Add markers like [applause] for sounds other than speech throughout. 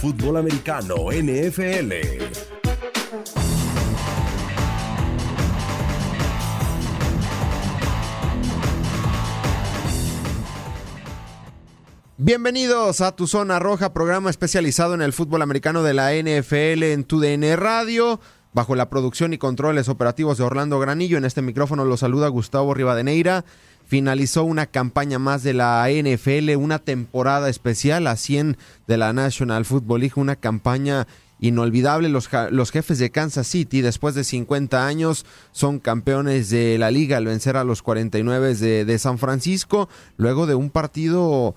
Fútbol americano NFL. Bienvenidos a Tu Zona Roja, programa especializado en el fútbol americano de la NFL en TUDN Radio. Bajo la producción y controles operativos de Orlando Granillo, en este micrófono lo saluda Gustavo Rivadeneira. Finalizó una campaña más de la NFL, una temporada especial a 100 de la National Football League, una campaña inolvidable. Los, los, jefes de Kansas City, después de 50 años, son campeones de la liga al vencer a los 49 de, de San Francisco, luego de un partido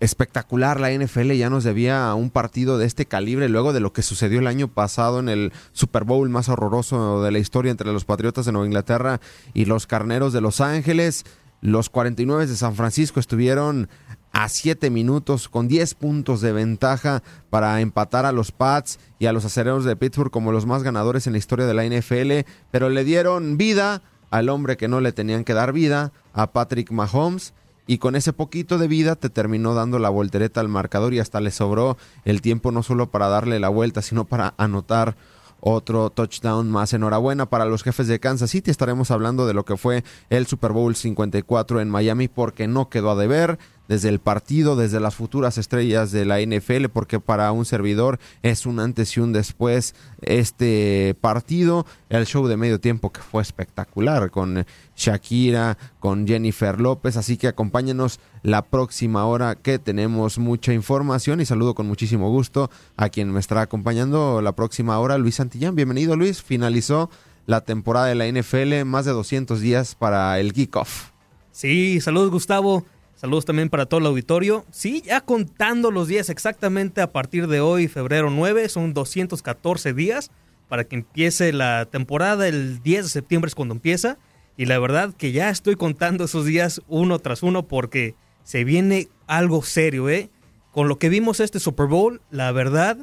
espectacular. La NFL ya nos debía un partido de este calibre luego de lo que sucedió el año pasado en el Super Bowl más horroroso de la historia entre los Patriotas de Nueva Inglaterra y los Carneros de Los Ángeles. Los 49 de San Francisco estuvieron a 7 minutos con 10 puntos de ventaja para empatar a los Pats y a los acereros de Pittsburgh como los más ganadores en la historia de la NFL, pero le dieron vida al hombre que no le tenían que dar vida, a Patrick Mahomes, y con ese poquito de vida te terminó dando la voltereta al marcador y hasta le sobró el tiempo no solo para darle la vuelta, sino para anotar otro touchdown más. Enhorabuena para los jefes de Kansas City. Estaremos hablando de lo que fue el Super Bowl 54 en Miami porque no quedó a deber desde el partido, desde las futuras estrellas de la NFL, porque para un servidor es un antes y un después este partido. El show de medio tiempo que fue espectacular con Shakira, con Jennifer López, así que acompáñenos la próxima hora que tenemos mucha información y saludo con muchísimo gusto a quien me estará acompañando la próxima hora, Luis Santillán. Bienvenido Luis, finalizó la temporada de la NFL, más de 200 días para el kickoff. Sí, saludos Gustavo. Saludos también para todo el auditorio. Sí, ya contando los días exactamente a partir de hoy, febrero 9, son 214 días para que empiece la temporada. El 10 de septiembre es cuando empieza. Y la verdad que ya estoy contando esos días uno tras uno porque se viene algo serio, ¿eh? Con lo que vimos este Super Bowl, la verdad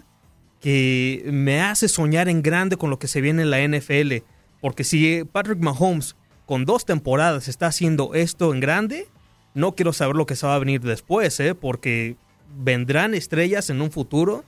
que me hace soñar en grande con lo que se viene en la NFL. Porque si Patrick Mahomes con dos temporadas está haciendo esto en grande, no quiero saber lo que se va a venir después, ¿eh? porque vendrán estrellas en un futuro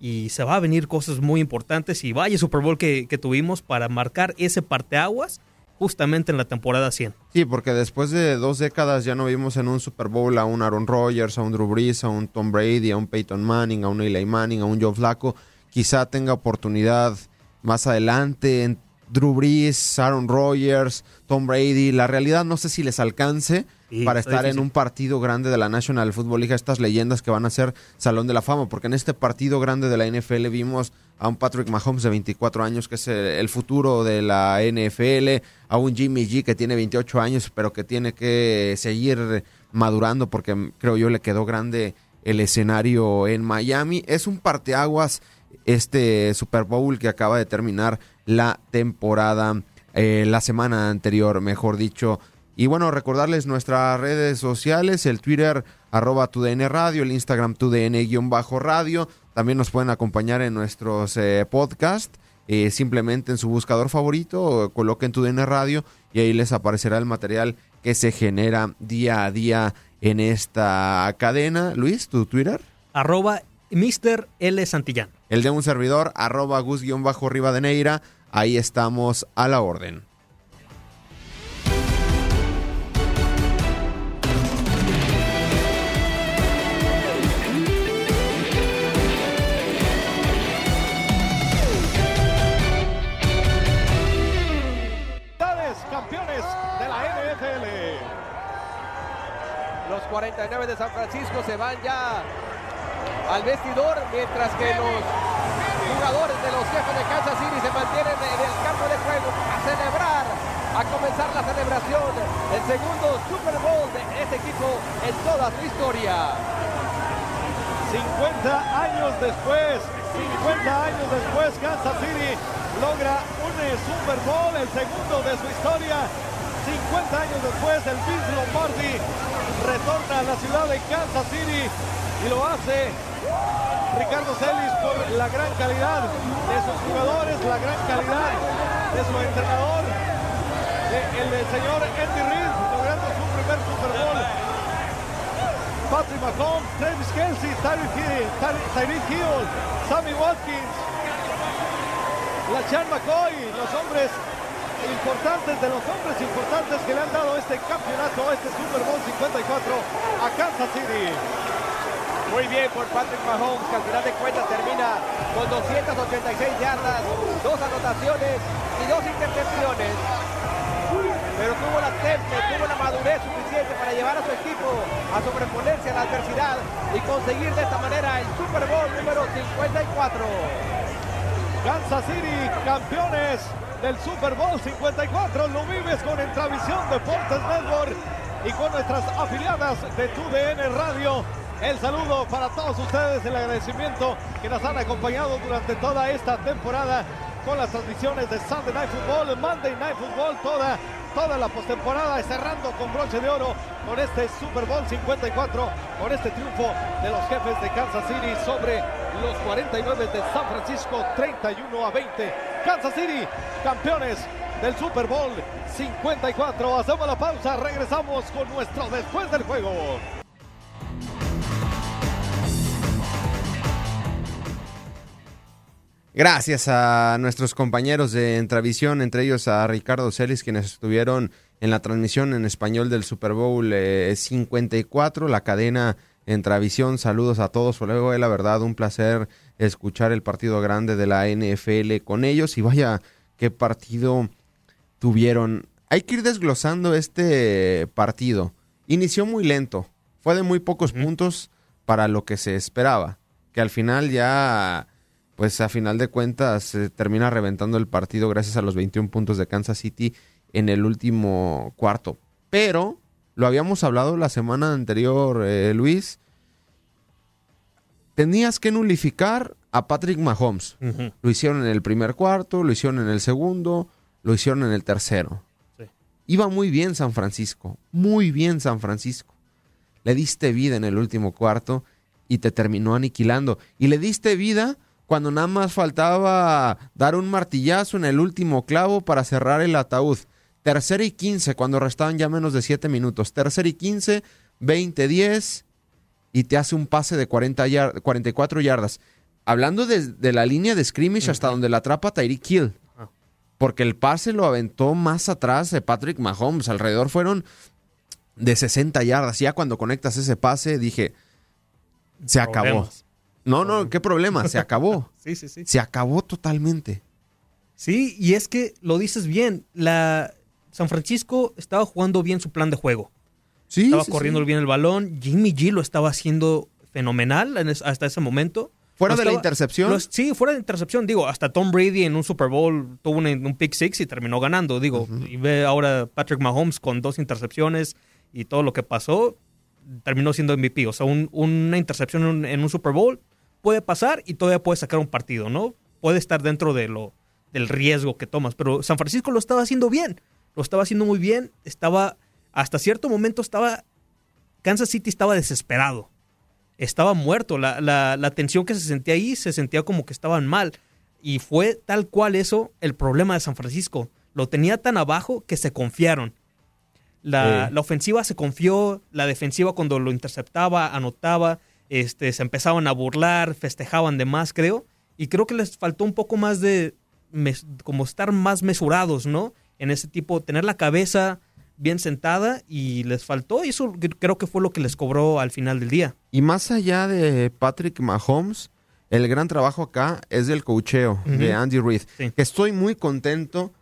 y se va a venir cosas muy importantes. Y vaya Super Bowl que, que tuvimos para marcar ese parteaguas justamente en la temporada 100. Sí, porque después de dos décadas ya no vimos en un Super Bowl a un Aaron Rodgers, a un Drew Brees, a un Tom Brady, a un Peyton Manning, a un Eli Manning, a un Joe Flacco. Quizá tenga oportunidad más adelante Drew Brees, Aaron Rodgers, Tom Brady. La realidad no sé si les alcance Para estar en un partido grande de la National Football League, estas leyendas que van a ser Salón de la Fama, porque en este partido grande de la NFL vimos a un Patrick Mahomes de 24 años, que es el, el futuro de la NFL, a un Jimmy G que tiene 28 años, pero que tiene que seguir madurando, porque mm, creo yo le quedó grande el escenario en Miami. Es un parteaguas este Super Bowl que acaba de terminar la temporada, eh, la semana anterior, mejor dicho. Y bueno, recordarles nuestras redes sociales, el Twitter arroba TUDN Radio, el Instagram TUDN-radio. También nos pueden acompañar en nuestros eh, podcasts. eh, simplemente en su buscador favorito, coloquen TUDN Radio y ahí les aparecerá el material que se genera día a día en esta cadena. Luis, tu Twitter. Arroba Mr. L. Santillán. El de un servidor, arroba gus-rivadeneira. Ahí estamos a la orden. 49 de San Francisco se van ya al vestidor, mientras que los jugadores de los jefes de Kansas City se mantienen en el campo de juego a celebrar, a comenzar la celebración, el segundo Super Bowl de este equipo en toda su historia. 50 años después, 50 años después, Kansas City logra un Super Bowl, el segundo de su historia. 50 años después, el Vince Lombardi retorna a la ciudad de Kansas City y lo hace Ricardo Celis por la gran calidad de sus jugadores, la gran calidad de su entrenador, el, del señor Andy Reid, logrando su primer Super Bowl. Patrick Mahomes, Travis Kelsey, Tyreek Hill, Ty- Tyreek Hill, Sammy Watkins, LaChan McCoy, los hombres importantes de los hombres importantes que le han dado este campeonato, este Super Bowl 54 a Kansas City. Muy bien por Patrick Mahomes, que al final de cuentas termina con 286 yardas, dos anotaciones y dos intercepciones. Pero tuvo la temple, tuvo la madurez suficiente para llevar a su equipo a sobreponerse a la adversidad y conseguir de esta manera el Super Bowl número 54. Kansas City, campeones del Super Bowl 54. Lo vives con Entravisión Deportes Network y con nuestras afiliadas de TUDN Radio. El saludo para todos ustedes, el agradecimiento que nos han acompañado durante toda esta temporada con las transmisiones de Sunday Night Football, Monday Night Football, toda, toda la postemporada, cerrando con broche de oro con este Super Bowl 54, con este triunfo de los jefes de Kansas City sobre los 49 de San Francisco, 31 a 20. Kansas City, campeones del Super Bowl 54. Hacemos la pausa, regresamos con nuestro después del juego. Gracias a nuestros compañeros de Entravisión, entre ellos a Ricardo Celis, quienes estuvieron en la transmisión en español del Super Bowl eh, 54, la cadena Entravisión. Saludos a todos. Luego, eh, la verdad, un placer escuchar el partido grande de la NFL con ellos. Y vaya, qué partido tuvieron. Hay que ir desglosando este partido. Inició muy lento. Fue de muy pocos puntos para lo que se esperaba. Que al final ya pues a final de cuentas se termina reventando el partido gracias a los 21 puntos de Kansas City en el último cuarto. Pero, lo habíamos hablado la semana anterior, eh, Luis, tenías que nulificar a Patrick Mahomes. Lo hicieron en el primer cuarto, lo hicieron en el segundo, lo hicieron en el tercero. Sí. Iba muy bien San Francisco, muy bien San Francisco. Le diste vida en el último cuarto y te terminó aniquilando. Y le diste vida cuando nada más faltaba dar un martillazo en el último clavo para cerrar el ataúd. Tercera y 15 cuando restaban ya menos de 7 minutos. Tercera y 15, 20-10 y te hace un pase de 40 yar- 44 yardas. Hablando de, de la línea de scrimmage hasta donde la atrapa Tyreek Hill. Porque el pase lo aventó más atrás de Patrick Mahomes. Alrededor fueron de 60 yardas. Ya cuando conectas ese pase, dije, se acabó. Problemas. No, no, qué problema, se acabó. [laughs] Sí, sí, sí. Se acabó totalmente. Sí, y es que lo dices bien. La San Francisco estaba jugando bien su plan de juego. Sí, estaba sí, corriendo sí. bien el balón. Jimmy G lo estaba haciendo fenomenal en es- hasta ese momento. Fuera de la intercepción. sí, fuera de intercepción. Digo, hasta Tom Brady en un Super Bowl tuvo un, un pick six y terminó ganando. Digo, y ve ahora Patrick Mahomes con dos intercepciones y todo lo que pasó, terminó siendo MVP. O sea, un- una intercepción en un, en un Super Bowl puede pasar y todavía puede sacar un partido, ¿no? Puede estar dentro de lo, del riesgo que tomas. Pero San Francisco lo estaba haciendo bien. Lo estaba haciendo muy bien. Estaba, hasta cierto momento estaba, Kansas City estaba desesperado estaba muerto. La, la, la tensión que se sentía ahí se sentía como que estaban mal. Y fue tal cual eso el problema de San Francisco. Lo tenía tan abajo que se confiaron. La, Sí. la ofensiva se confió, la defensiva cuando lo interceptaba, anotaba, este, se empezaban a burlar, festejaban de más, creo. Y creo que les faltó un poco más de, mes- como estar más mesurados, ¿no? En ese tipo, tener la cabeza bien sentada y les faltó. Y eso creo que fue lo que les cobró al final del día. Y más allá de Patrick Mahomes, el gran trabajo acá es del cocheo de. Andy Reid. Sí. Estoy muy contento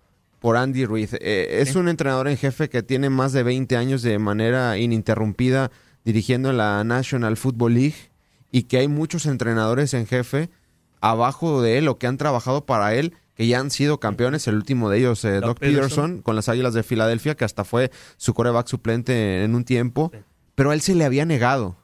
por Andy Reid. Eh, es Sí. un entrenador en jefe que tiene más de 20 años de manera ininterrumpida dirigiendo la National Football League y que hay muchos entrenadores en jefe abajo de él o que han trabajado para él que ya han sido campeones. El último de ellos, eh, Doc Peterson. Peterson, con las Águilas de Filadelfia, que hasta fue su coreback suplente en un tiempo. Sí. Pero a él se le había negado.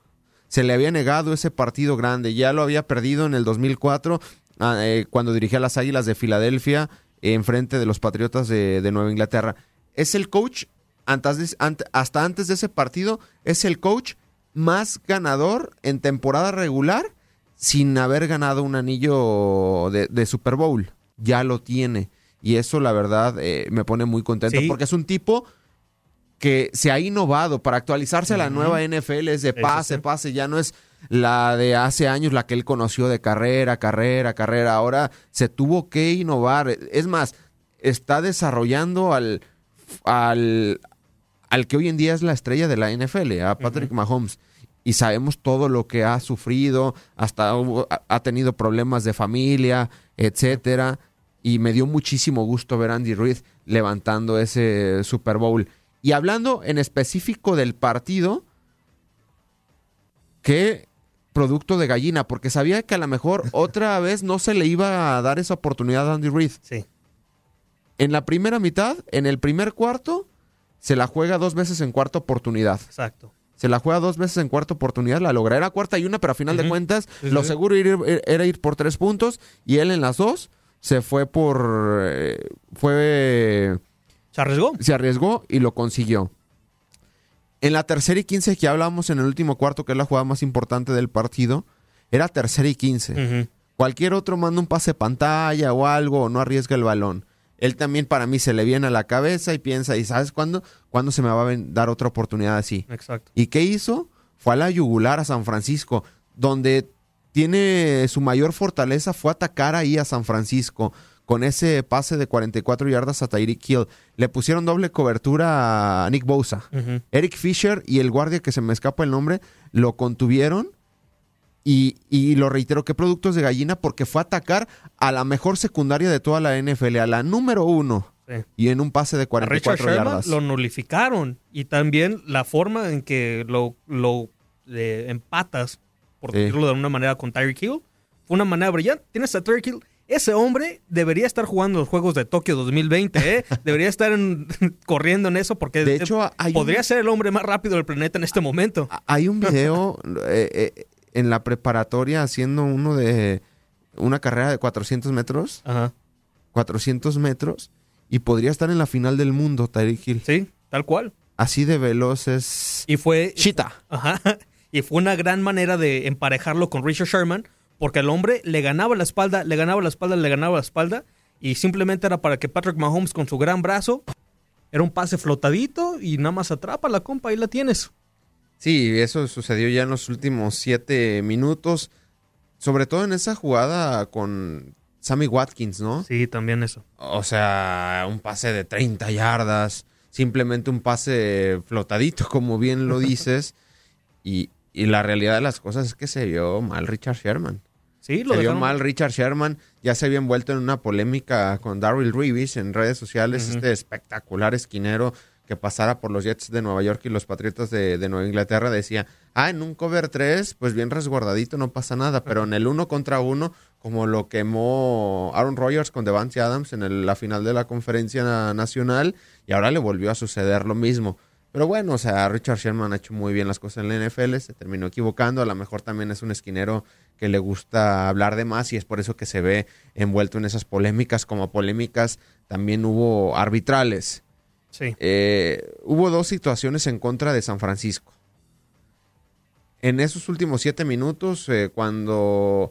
Se le había negado ese partido grande. Ya lo había perdido en el 2004, ah, eh, cuando dirigía a las Águilas de Filadelfia eh, en frente de los Patriotas de, de Nueva Inglaterra. Es el coach, antes hasta antes de ese partido, es el coach más ganador en temporada regular sin haber ganado un anillo de, de Super Bowl. Ya lo tiene. Y eso, la verdad, eh, me pone muy contento. Sí. Porque es un tipo que se ha innovado para actualizarse a la nueva NFL. Es de pase, sí. pase. Ya no es la de hace años, la que él conoció de carrera, carrera, carrera. Ahora se tuvo que innovar. Es más, está desarrollando al, al, al que hoy en día es la estrella de la NFL, a Patrick Mahomes. Y sabemos todo lo que ha sufrido, hasta hubo- ha tenido problemas de familia, etcétera. Y me dio muchísimo gusto ver a Andy Reid levantando ese Super Bowl. Y hablando en específico del partido, qué producto de gallina, porque sabía que a lo mejor [laughs] otra vez no se le iba a dar esa oportunidad a Andy Reid. Sí. En la primera mitad, en el primer cuarto, se la juega dos veces en cuarta oportunidad. Exacto. Se la juega dos veces en cuarta oportunidad, la logra. Era cuarta y una, pero a final de cuentas, lo seguro ir- era ir por tres puntos y él en las dos se fue por. eh, fue. Se arriesgó. Se arriesgó y lo consiguió. En la tercera y quince que hablábamos en el último cuarto, que es la jugada más importante del partido, era tercera y quince. Cualquier otro manda un pase pantalla o algo o no arriesga el balón. Él también para mí se le viene a la cabeza y piensa, ¿y sabes cuándo? ¿Cuándo se me va a dar otra oportunidad así? Exacto. ¿Y qué hizo? Fue a la yugular a San Francisco, donde tiene su mayor fortaleza fue atacar ahí a San Francisco con ese pase de 44 yardas a Tyreek Hill. Le pusieron doble cobertura a Nick Bosa. Eric Fisher y el guardia que se me escapa el nombre lo contuvieron y, y lo reitero, qué productos de gallina porque fue a atacar a la mejor secundaria de toda la NFL, a la número uno Sí. y en un pase de A Richard 44 Sherman yardas. lo nulificaron y también la forma en que lo, lo eh, empatas, por Sí. decirlo de alguna manera, con Tyreek Hill, fue una manera brillante. Tienes a Tyreek Hill. Ese hombre debería estar jugando los Juegos de Tokio 2020, ¿eh? [laughs] debería estar en- [laughs] corriendo en eso porque De hecho, hay podría un- ser el hombre más rápido del planeta en este momento. Hay un video [laughs] eh, eh, en la preparatoria haciendo uno de una carrera de 400 metros, Ajá. 400 metros, y podría estar en la final del mundo, Tyreek Hill. Sí, tal cual. Así de veloz es Y fue, Cheetah. Ajá. Y fue una gran manera de emparejarlo con Richard Sherman, porque el hombre le ganaba la espalda, le ganaba la espalda, le ganaba la espalda, y simplemente era para que Patrick Mahomes con su gran brazo, era un pase flotadito y nada más atrapa la compa, ahí la tienes. Sí, eso sucedió ya en los últimos siete minutos. Sobre todo en esa jugada con Sammy Watkins, ¿no? Sí, también eso. O sea, un pase de 30 yardas. Simplemente un pase flotadito, como bien lo dices. [laughs] y, y la realidad de las cosas es que se vio mal Richard Sherman. Sí, lo se vio mal Richard Sherman, ya se había envuelto en una polémica con Darryl Reeves en redes sociales, este espectacular esquinero que pasara por los Jets de Nueva York y los Patriotas de, de Nueva Inglaterra decía, ah, en un cover 3, pues bien resguardadito, no pasa nada, pero en el uno contra uno, como lo quemó Aaron Rodgers con Devante Adams en el- la final de la conferencia nacional, y ahora le volvió a suceder lo mismo. Pero bueno, o sea, Richard Sherman ha hecho muy bien las cosas en la NFL, se terminó equivocando, a lo mejor también es un esquinero que le gusta hablar de más y es por eso que se ve envuelto en esas polémicas, como polémicas también hubo arbitrales. Sí. Eh, hubo dos situaciones en contra de San Francisco. En esos últimos siete minutos, eh, cuando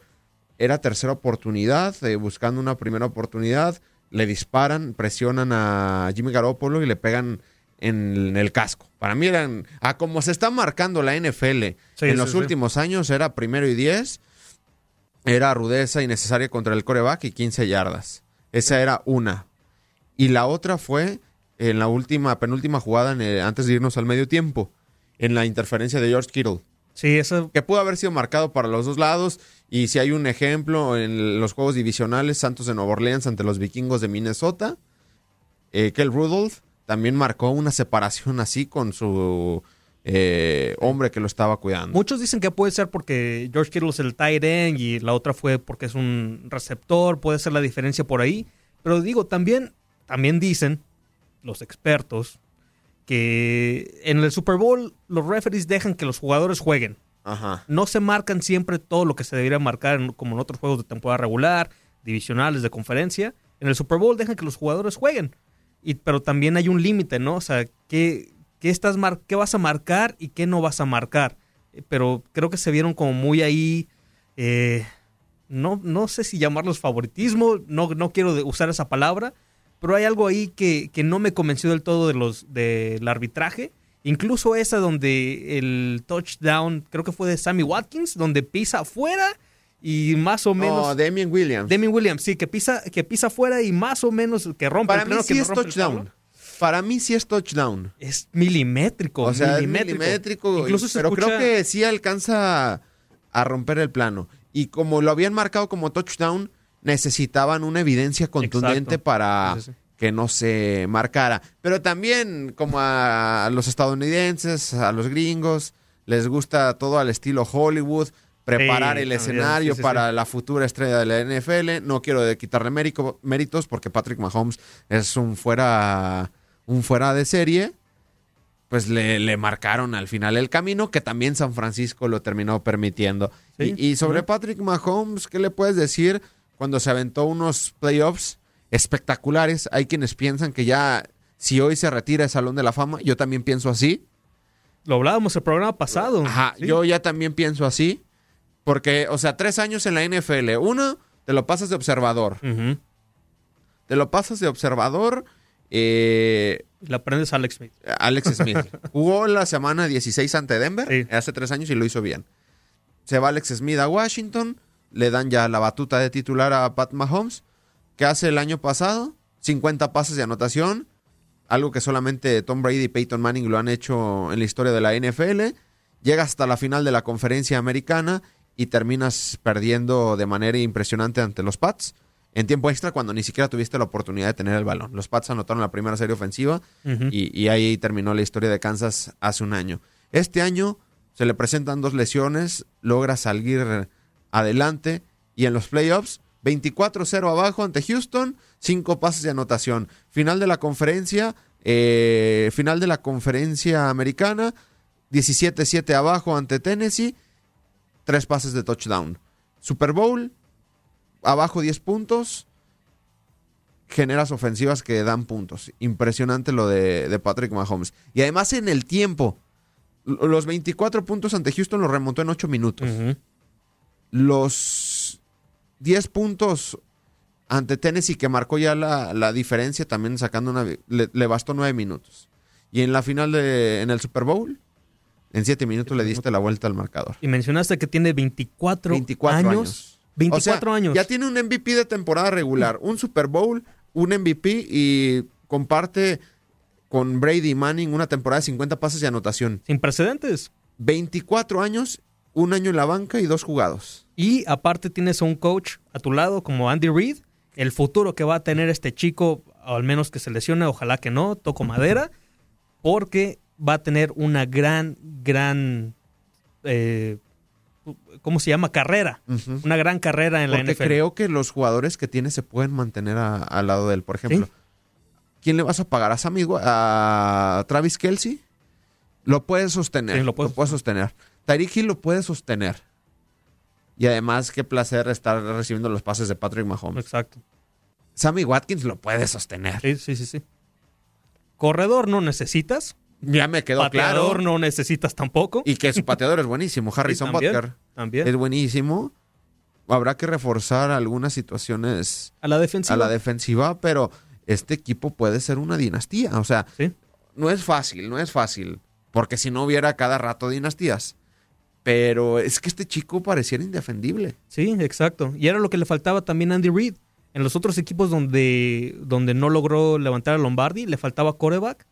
era tercera oportunidad, eh, buscando una primera oportunidad, le disparan, presionan a Jimmy Garoppolo y le pegan en el casco. Para mí eran, a como se está marcando la NFL Sí, en sí, los sí. últimos años, era primero y diez, era rudeza innecesaria contra el coreback y 15 yardas. Esa era una. Y la otra fue en la última, penúltima jugada, en el- antes de irnos al medio tiempo, en la interferencia de George Kittle. Sí, eso Que pudo haber sido marcado para los dos lados. Y si hay un ejemplo en los juegos divisionales, Santos de Nueva Orleans ante los vikingos de Minnesota, eh, Kel Rudolph también marcó una separación así con su eh, hombre que lo estaba cuidando. Muchos dicen que puede ser porque George Kittle es el tight end y la otra fue porque es un receptor, puede ser la diferencia por ahí. Pero digo, también, también dicen los expertos que en el Super Bowl los referees dejan que los jugadores jueguen. Ajá. No se marcan siempre todo lo que se debería marcar en- como en otros juegos de temporada regular, divisionales, de conferencia. En el Super Bowl dejan que los jugadores jueguen. Y, pero también hay un límite, ¿no? O sea, ¿qué, qué, estás mar- qué vas a marcar y qué no vas a marcar? Eh, Pero creo que se vieron como muy ahí. eh, no, no sé si llamarlos favoritismo, no, no quiero usar esa palabra, pero hay algo ahí que, que no me convenció del todo de los del arbitraje. Incluso esa donde el touchdown, creo que fue de Sammy Watkins, donde pisa afuera y más o menos. No, Damien Williams. Demi Williams, sí, que pisa, que pisa afuera y más o menos que rompe Para el mí plano, sí que es touchdown. Para mí sí es touchdown. Es milimétrico. O sea, milimétrico. es milimétrico. Incluso se pero escucha- creo que sí alcanza a romper el plano. Y como lo habían marcado como touchdown, necesitaban una evidencia contundente Exacto. para Sí, sí, sí. que no se marcara. Pero también, como a los estadounidenses, a los gringos, les gusta todo al estilo Hollywood, preparar Sí, el escenario sí, sí, para la futura estrella de la NFL. No quiero de quitarle mérico- méritos porque Patrick Mahomes es un fuera, un fuera de serie pues le, le marcaron al final el camino, que también San Francisco lo terminó permitiendo. Y, y sobre. Patrick Mahomes, ¿qué le puedes decir cuando se aventó unos playoffs espectaculares? Hay quienes piensan que ya, si hoy se retira el Salón de la Fama, yo también pienso así. Lo hablábamos el programa pasado. Ajá, yo ya también pienso así. Porque, o sea, tres años en la NFL. Uno, te lo pasas de observador. Te lo pasas de observador. eh, Le aprendes a Alex Smith. Alex Smith. [laughs] Jugó la semana 16 ante Denver Sí. hace tres años y lo hizo bien. Se va Alex Smith a Washington, le dan ya la batuta de titular a Pat Mahomes, que hace el año pasado 50 pases de anotación, algo que solamente Tom Brady y Peyton Manning lo han hecho en la historia de la NFL. Llega hasta la final de la conferencia americana y terminas perdiendo de manera impresionante ante los Pats. En tiempo extra, cuando ni siquiera tuviste la oportunidad de tener el balón. Los Pats anotaron la primera serie ofensiva y ahí terminó la historia de Kansas hace un año. Este año se le presentan dos lesiones, logra salir adelante y en los playoffs 24-0 abajo ante Houston, cinco pases de anotación. Final de la conferencia, eh, final de la conferencia americana, 17-7 abajo ante Tennessee, tres pases de touchdown. Super Bowl, abajo 10 puntos, generas ofensivas que dan puntos. Impresionante lo de, de Patrick Mahomes. Y además en el tiempo, los 24 puntos ante Houston los remontó en 8 minutos. Los 10 puntos ante Tennessee que marcó ya la, la diferencia, también sacando una... Le, le bastó 9 minutos. Y en la final de, en el Super Bowl, en 7 minutos le diste la vuelta al marcador. Y mencionaste que tiene 24, 24 años. años. 24 O sea, años. Ya tiene un MVP de temporada regular, un Super Bowl, un MVP y comparte con Brady y Manning una temporada de 50 pases de anotación. Sin precedentes. 24 años un año en la banca y dos jugados. Y aparte tienes a un coach a tu lado como Andy Reid, el futuro que va a tener este chico, al menos que se lesione, ojalá que no, toco madera, porque va a tener una gran, gran, eh, ¿cómo se llama? Carrera. Una gran carrera en la NFL. creo que los jugadores que tiene se pueden mantener a- al lado de él. Por ejemplo, Sí. ¿quién le vas a pagar? ¿A Sammy ¿A Travis Kelsey? Lo puede sostener. Sí, lo lo, puede puede sostener. Tyreek Hill lo puede sostener. Y además, qué placer estar recibiendo los pases de Patrick Mahomes. Exacto. Sammy Watkins lo puede sostener. Sí, sí, sí, sí. Corredor no necesitas. Ya me quedó Pateador claro. no necesitas tampoco. Y que su pateador es buenísimo. [laughs] Harrison también, Butker también. es buenísimo. Habrá que reforzar algunas situaciones A la defensiva. a la defensiva, pero este equipo puede ser una dinastía. O sea, Sí. no es fácil, no es fácil. Porque si no hubiera cada rato dinastías. Pero es que este chico pareciera indefendible. Sí, exacto. Y era lo que le faltaba también a Andy Reid. En los otros equipos donde, donde no logró levantar a Lombardi, le faltaba coreback.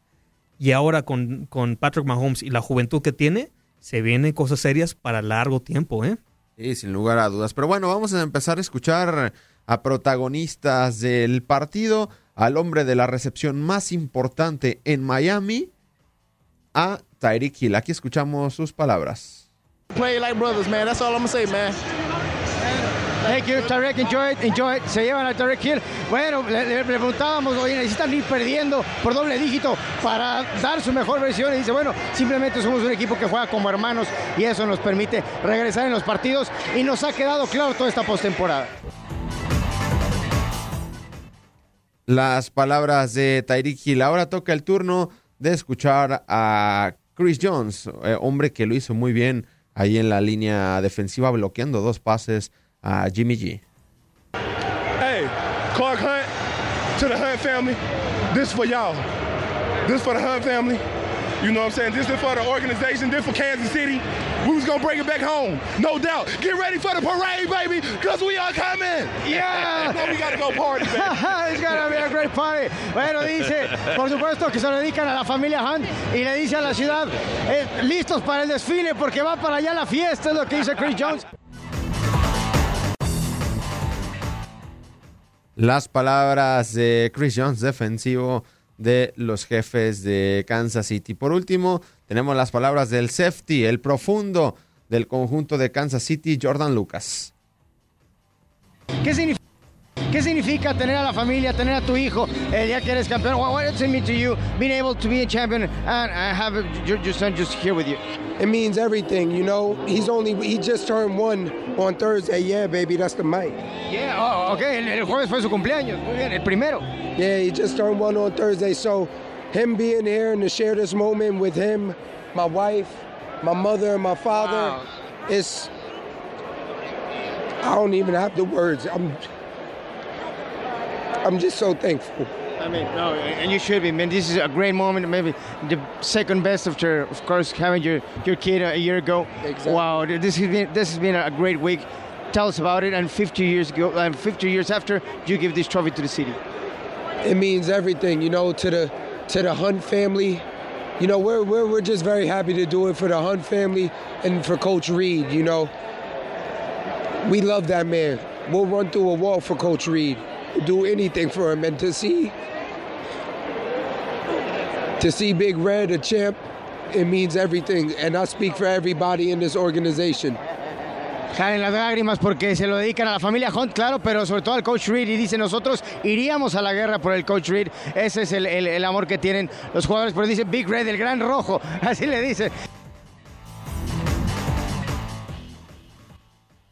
Y ahora con, con Patrick Mahomes y la juventud que tiene, se vienen cosas serias para largo tiempo, ¿eh? Sí, sin lugar a dudas. Pero bueno, vamos a empezar a escuchar a protagonistas del partido, al hombre de la recepción más importante en Miami, a Tyreek Hill. Aquí escuchamos sus palabras. Play like brothers, man. That's all I'm gonna say, man. Thank you, Tarek. Enjoy it, enjoy it. Se llevan a Tarek Hill. Bueno, le, le preguntábamos, oye, necesitan ir perdiendo por doble dígito para dar su mejor versión. Y dice, bueno, simplemente somos un equipo que juega como hermanos y eso nos permite regresar en los partidos y nos ha quedado claro toda esta postemporada. Las palabras de Tyreek Hill. Ahora toca el turno de escuchar a Chris Jones, eh, hombre que lo hizo muy bien ahí en la línea defensiva, bloqueando dos pases a Jimmy G. Hey, Clark Hunt, to the Hunt family, this for y'all. This for the Hunt family. You know what I'm saying? This is for the organization, this for Kansas City. We was gonna bring it back home, no doubt. Get ready for the parade, baby, because we are coming. Yeah. [laughs] Now we gotta go party. [laughs] It's gonna be a great party. Bueno, dice, por supuesto que se lo dedican a la familia Hunt y le dice a la ciudad, eh, listos para el desfile porque va para allá la fiesta, es lo que dice Chris Jones. Las palabras de Chris Jones, defensivo de los jefes de Kansas City. Por último, tenemos las palabras del safety, el profundo del conjunto de Kansas City, Jordan Lucas. ¿Qué significa? ¿Qué significa tener a la familia, tener a tu hijo el día que eres campeón? What, does it mean to you being able to be a champion and uh, have your, your son just here with you? It means everything, you know. He's only he just turned one on Thursday. Yeah, baby, that's the mic. Yeah, oh, okay. El, el jueves fue su cumpleaños. Muy bien, el primero. Yeah, he just turned one on Thursday. So him being here and to share this moment with him, my wife, my mother, and my father, Wow. it's I don't even have the words. I'm I'm just so thankful. I mean, no, and you should be, man. This is a great moment. Maybe the second best after, of course, having your, your kid a year ago. Exactly. Wow, this has been this has been a great week. Tell us about it. And 50 years ago, and 50 years after, you give this trophy to the city. it means everything, you know, to the to the Hunt family. You know, we're we're we're just very happy to do it for the Hunt family and for Coach Reed. You know, we love that man. We'll run through a wall for Coach Reed. Do anything for him, and to see to see Big Red a champ, it means everything. And I speak for everybody in this organization. Caen las lágrimas porque se lo dedican a la familia Hunt, claro, pero sobre todo al coach Reed. Y dice, nosotros iríamos a la guerra por el coach Reed. Ese es el, el- el amor que tienen los jugadores. Pero dice Big Red, el gran rojo. [laughs] Así le dice.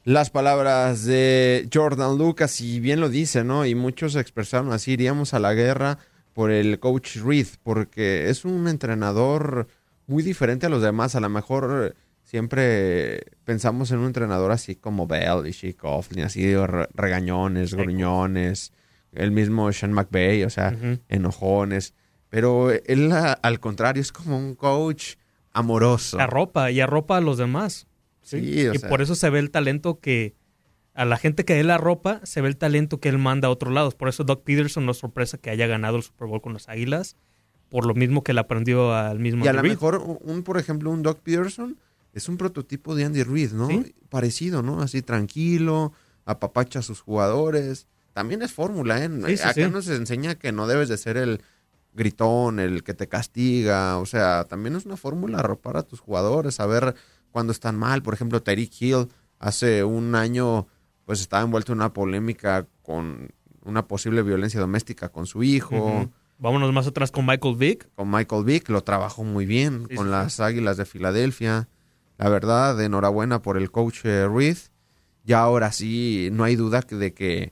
Las palabras de Jordan Lucas, y bien lo dice, ¿no? Y muchos expresaron así, iríamos a la guerra por el coach Reed, porque es un entrenador muy diferente a los demás. A lo mejor eh, siempre pensamos en un entrenador así como Bell y Coughlin, así de re- regañones, gruñones, el mismo Sean McVay, o sea, enojones. Pero él, a- al contrario, es como un coach amoroso. Arropa y arropa a los demás. Sí, o y sea. por eso se ve el talento que a la gente que él arropa, se ve el talento que él manda a otros lados. Por eso Doc Peterson no es sorpresa que haya ganado el Super Bowl con las Águilas, por lo mismo que le aprendió al mismo Y a lo mejor un, por ejemplo, un Doc Peterson es un prototipo de Andy Reid, ¿no? Parecido, ¿no? Así tranquilo, apapacha a sus jugadores. También es fórmula, ¿eh? Sí, sí, Acá nos enseña que no debes de ser el gritón, el que te castiga. O sea, también es una fórmula arropar a tus jugadores, saber cuando están mal. Por ejemplo, Tyreek Hill hace un año, pues estaba envuelto en una polémica con una posible violencia doméstica con su hijo. Vámonos más atrás con Michael Vick. Con Michael Vick lo trabajó muy bien Sí, con sí, las Águilas de Filadelfia. La verdad, enhorabuena por el coach eh, Reed. Ya ahora sí, no hay duda de que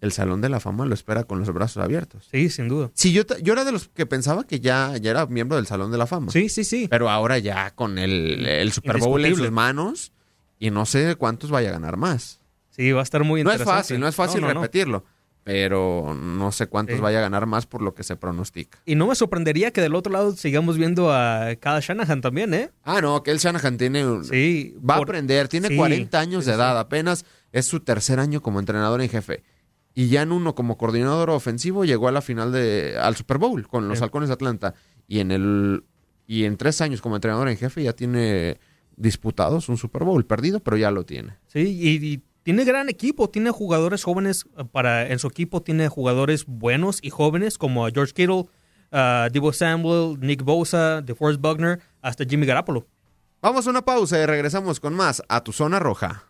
el Salón de la Fama lo espera con los brazos abiertos. Sí, sin duda. Sí, yo, yo era de los que pensaba que ya, ya era miembro del Salón de la Fama. Sí, sí, sí. Pero ahora ya con el, el Super Bowl en sus manos y no sé cuántos vaya a ganar más. Sí, va a estar muy No es interesante. fácil, no es fácil No, no, no. repetirlo, pero no sé cuántos Sí. vaya a ganar más por lo que se pronostica. Y no me sorprendería que del otro lado sigamos viendo a Kyle Shanahan también, ¿eh? Ah, no, que el Shanahan tiene un- Sí. va a aprender, tiene Sí, 40 años de edad, apenas es su tercer año como entrenador en jefe. Y ya en uno como coordinador ofensivo llegó a la final de al Super Bowl con los. Halcones de Atlanta y en el y en tres años como entrenador en jefe ya tiene disputados un Super Bowl perdido, pero ya lo tiene. Sí, y, y tiene gran equipo, tiene jugadores jóvenes eh, para en su equipo, tiene jugadores buenos y jóvenes como George Kittle, uh, Debo Samuel, Nick Bosa, DeForest Buckner, hasta Jimmy Garoppolo. Vamos a una pausa y regresamos con más a tu zona roja.